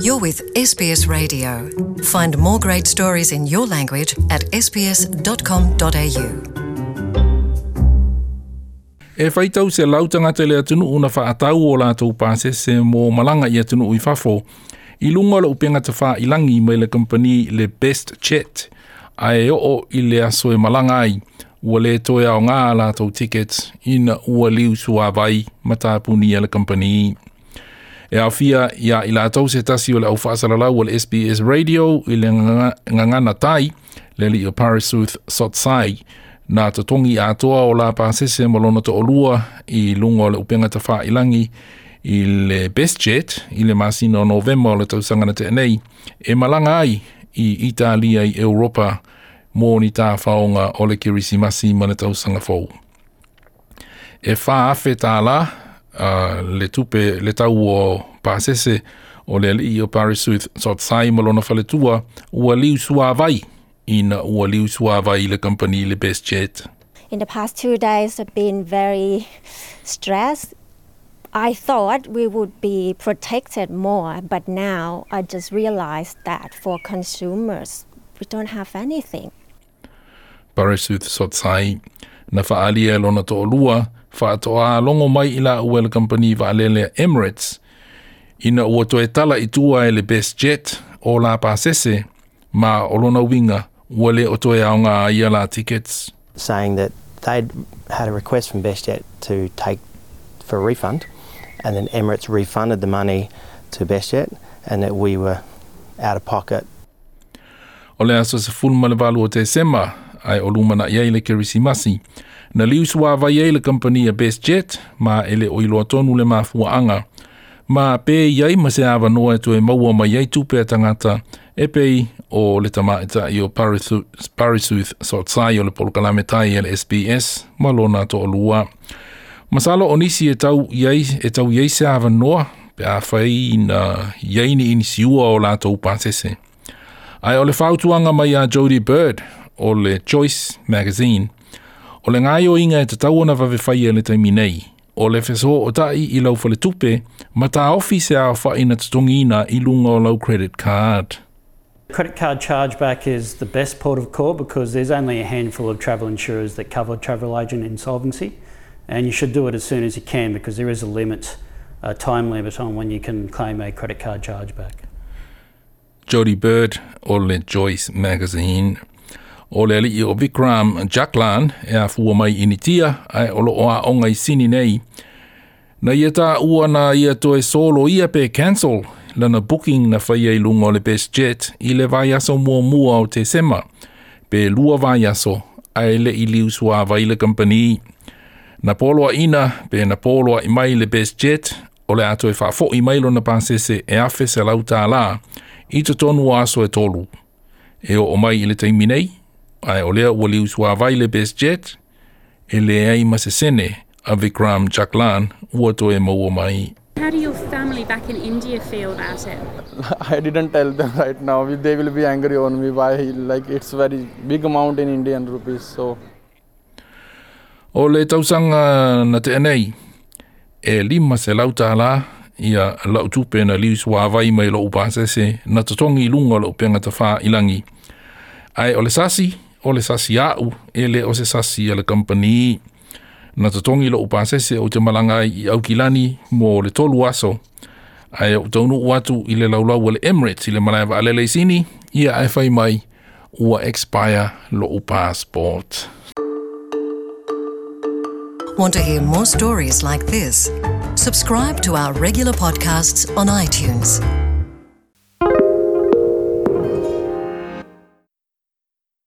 You're with SBS Radio. Find more great stories in your language at sbs.com.au. E whaitau se lautanga te lea tunu una wha atau o lātou pāse se mō malanga i atunu ui whafo. I lungo la upenga te wha ilangi mai le company le Best Chat. A e o i le aso e malanga ai. Ua le toi ao ngā lātou tickets ina ua liu sua vai matapuni company e awhia ia i lātou se tasi o le au whaasalalau o le SBS Radio i le ngangana tai le li o Parisuth Sotsai na tatongi a toa o la pasese mo lona to olua i lungo le upenga ta wha ilangi i le best jet i le masino novema o le tausangana te nei e malanga ai i Italia i Europa mō ni tā whaonga o le kirisi masi mana tausanga fōu. E whaafe tā la, le tupe le tau o pasese o le ali o malona faletua ua liu ina ua liu le company le best jet. In the past two days I've been very stressed. I thought we would be protected more, but now I just realized that for consumers, we don't have anything. Parasuth Sotsai, na faalia lona to'olua, whaatoa longo mai i la well Company wa Emirates. Ina ua toe tala i tua e le best jet o la pasese ma olona winga ua le o toe aonga i la tickets. Saying that they'd had a request from best jet to take for a refund and then Emirates refunded the money to best jet and that we were out of pocket. O le aso se fulma le o te sema, ai o lumana iai le masi. Na liu sua vai le company a Best Jet, ma ele o ilo atonu le mafuaanga. Ma pe iai ma se awa noa tu e maua ma iai tupe tangata, e pei o le tamaita i o Parisuth Sotsai o le polkalametai e le SBS, ma lona to o lua. Masalo onisi e tau iai, e tau iai se awa noa, pe a fai na iaini inisiua o lato upasese. Ai o le fautuanga mai a Jody Bird, o le Choice magazine o le ngai o inga e te tau ona wawewhai e le taimi nei. O le feso o tai i lau whale tupe, ma tā ofi se a whaina ina tongina i lunga o lau credit card. Credit card chargeback is the best port of call because there's only a handful of travel insurers that cover travel agent insolvency and you should do it as soon as you can because there is a limit, a time limit on when you can claim a credit card chargeback. Jody Bird, or Joyce magazine, o le ali o Vikram Jacklan e a fua mai initia ai o lo oa onga i sini nei. Na ia e tā ua na ia toe solo ia pe cancel lana booking na whaia i lungo le best jet i le vai aso mua mua o te sema pe lua vai aso ai le i liu sua vai le company. Na poloa ina pe na poloa i mai le best jet o le ato e whafo i mailo na pansese e afe se lau la i te tonu aso e tolu. E o mai i le teimi ae o lea ua liu suavai le BestJet e leai masesene a Vikram Chaklan ua toe maua mai. How do your family back in India feel about it? I didn't tell them right now. They will be angry on me. Why? Like it's very big amount in Indian rupees. So. O le tausanga na te anei, e lima se lau tāla ia lau tupe na liu suavai mai lo upasese na tatongi lunga lo penga ta wha ilangi. Ai o le sasi, oleh sasiau ele o se sasi le company na totongi lo upasese o te malanga i au kilani mo le tolu aso ai o tonu watu i le laulau le Emirates i le malaya wa i sini ia ai fai mai ua expire lo passport. Want to hear more stories like this? Subscribe to our regular podcasts on iTunes.